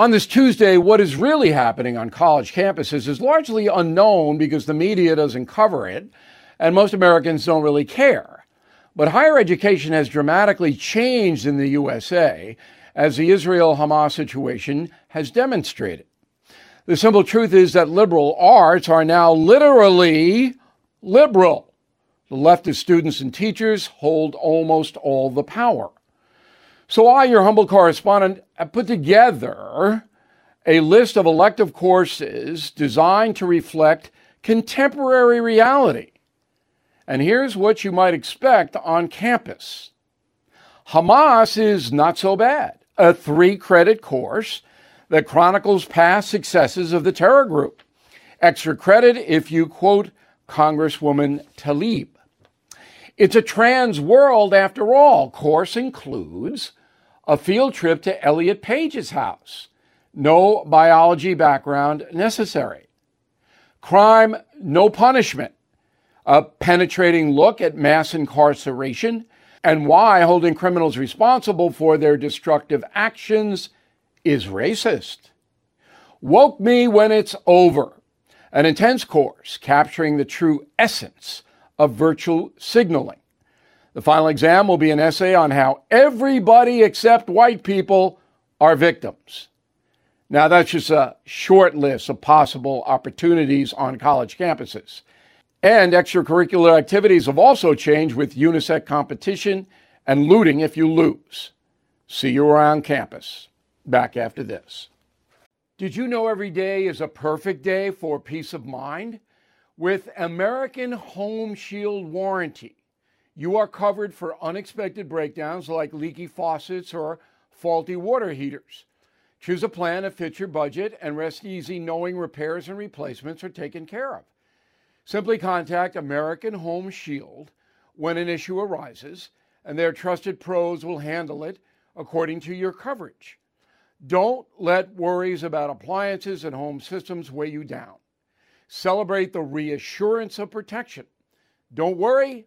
on this Tuesday, what is really happening on college campuses is largely unknown because the media doesn't cover it, and most Americans don't really care. But higher education has dramatically changed in the USA, as the Israel Hamas situation has demonstrated. The simple truth is that liberal arts are now literally liberal. The leftist students and teachers hold almost all the power. So I, your humble correspondent, put together a list of elective courses designed to reflect contemporary reality. And here's what you might expect on campus Hamas is not so bad, a three credit course that chronicles past successes of the terror group. Extra credit if you quote Congresswoman Tlaib. It's a trans world after all. Course includes a field trip to Elliot Page's house. No biology background necessary. Crime, no punishment. A penetrating look at mass incarceration and why holding criminals responsible for their destructive actions is racist. Woke Me When It's Over, an intense course capturing the true essence of virtual signaling. The final exam will be an essay on how everybody except white people are victims. Now, that's just a short list of possible opportunities on college campuses. And extracurricular activities have also changed with UNISEC competition and looting if you lose. See you around campus. Back after this. Did you know every day is a perfect day for peace of mind? With American Home Shield Warranty, you are covered for unexpected breakdowns like leaky faucets or faulty water heaters. Choose a plan that fits your budget and rest easy knowing repairs and replacements are taken care of. Simply contact American Home Shield when an issue arises, and their trusted pros will handle it according to your coverage. Don't let worries about appliances and home systems weigh you down. Celebrate the reassurance of protection. Don't worry,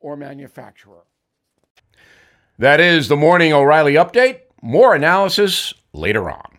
or manufacturer. That is the Morning O'Reilly Update. More analysis later on.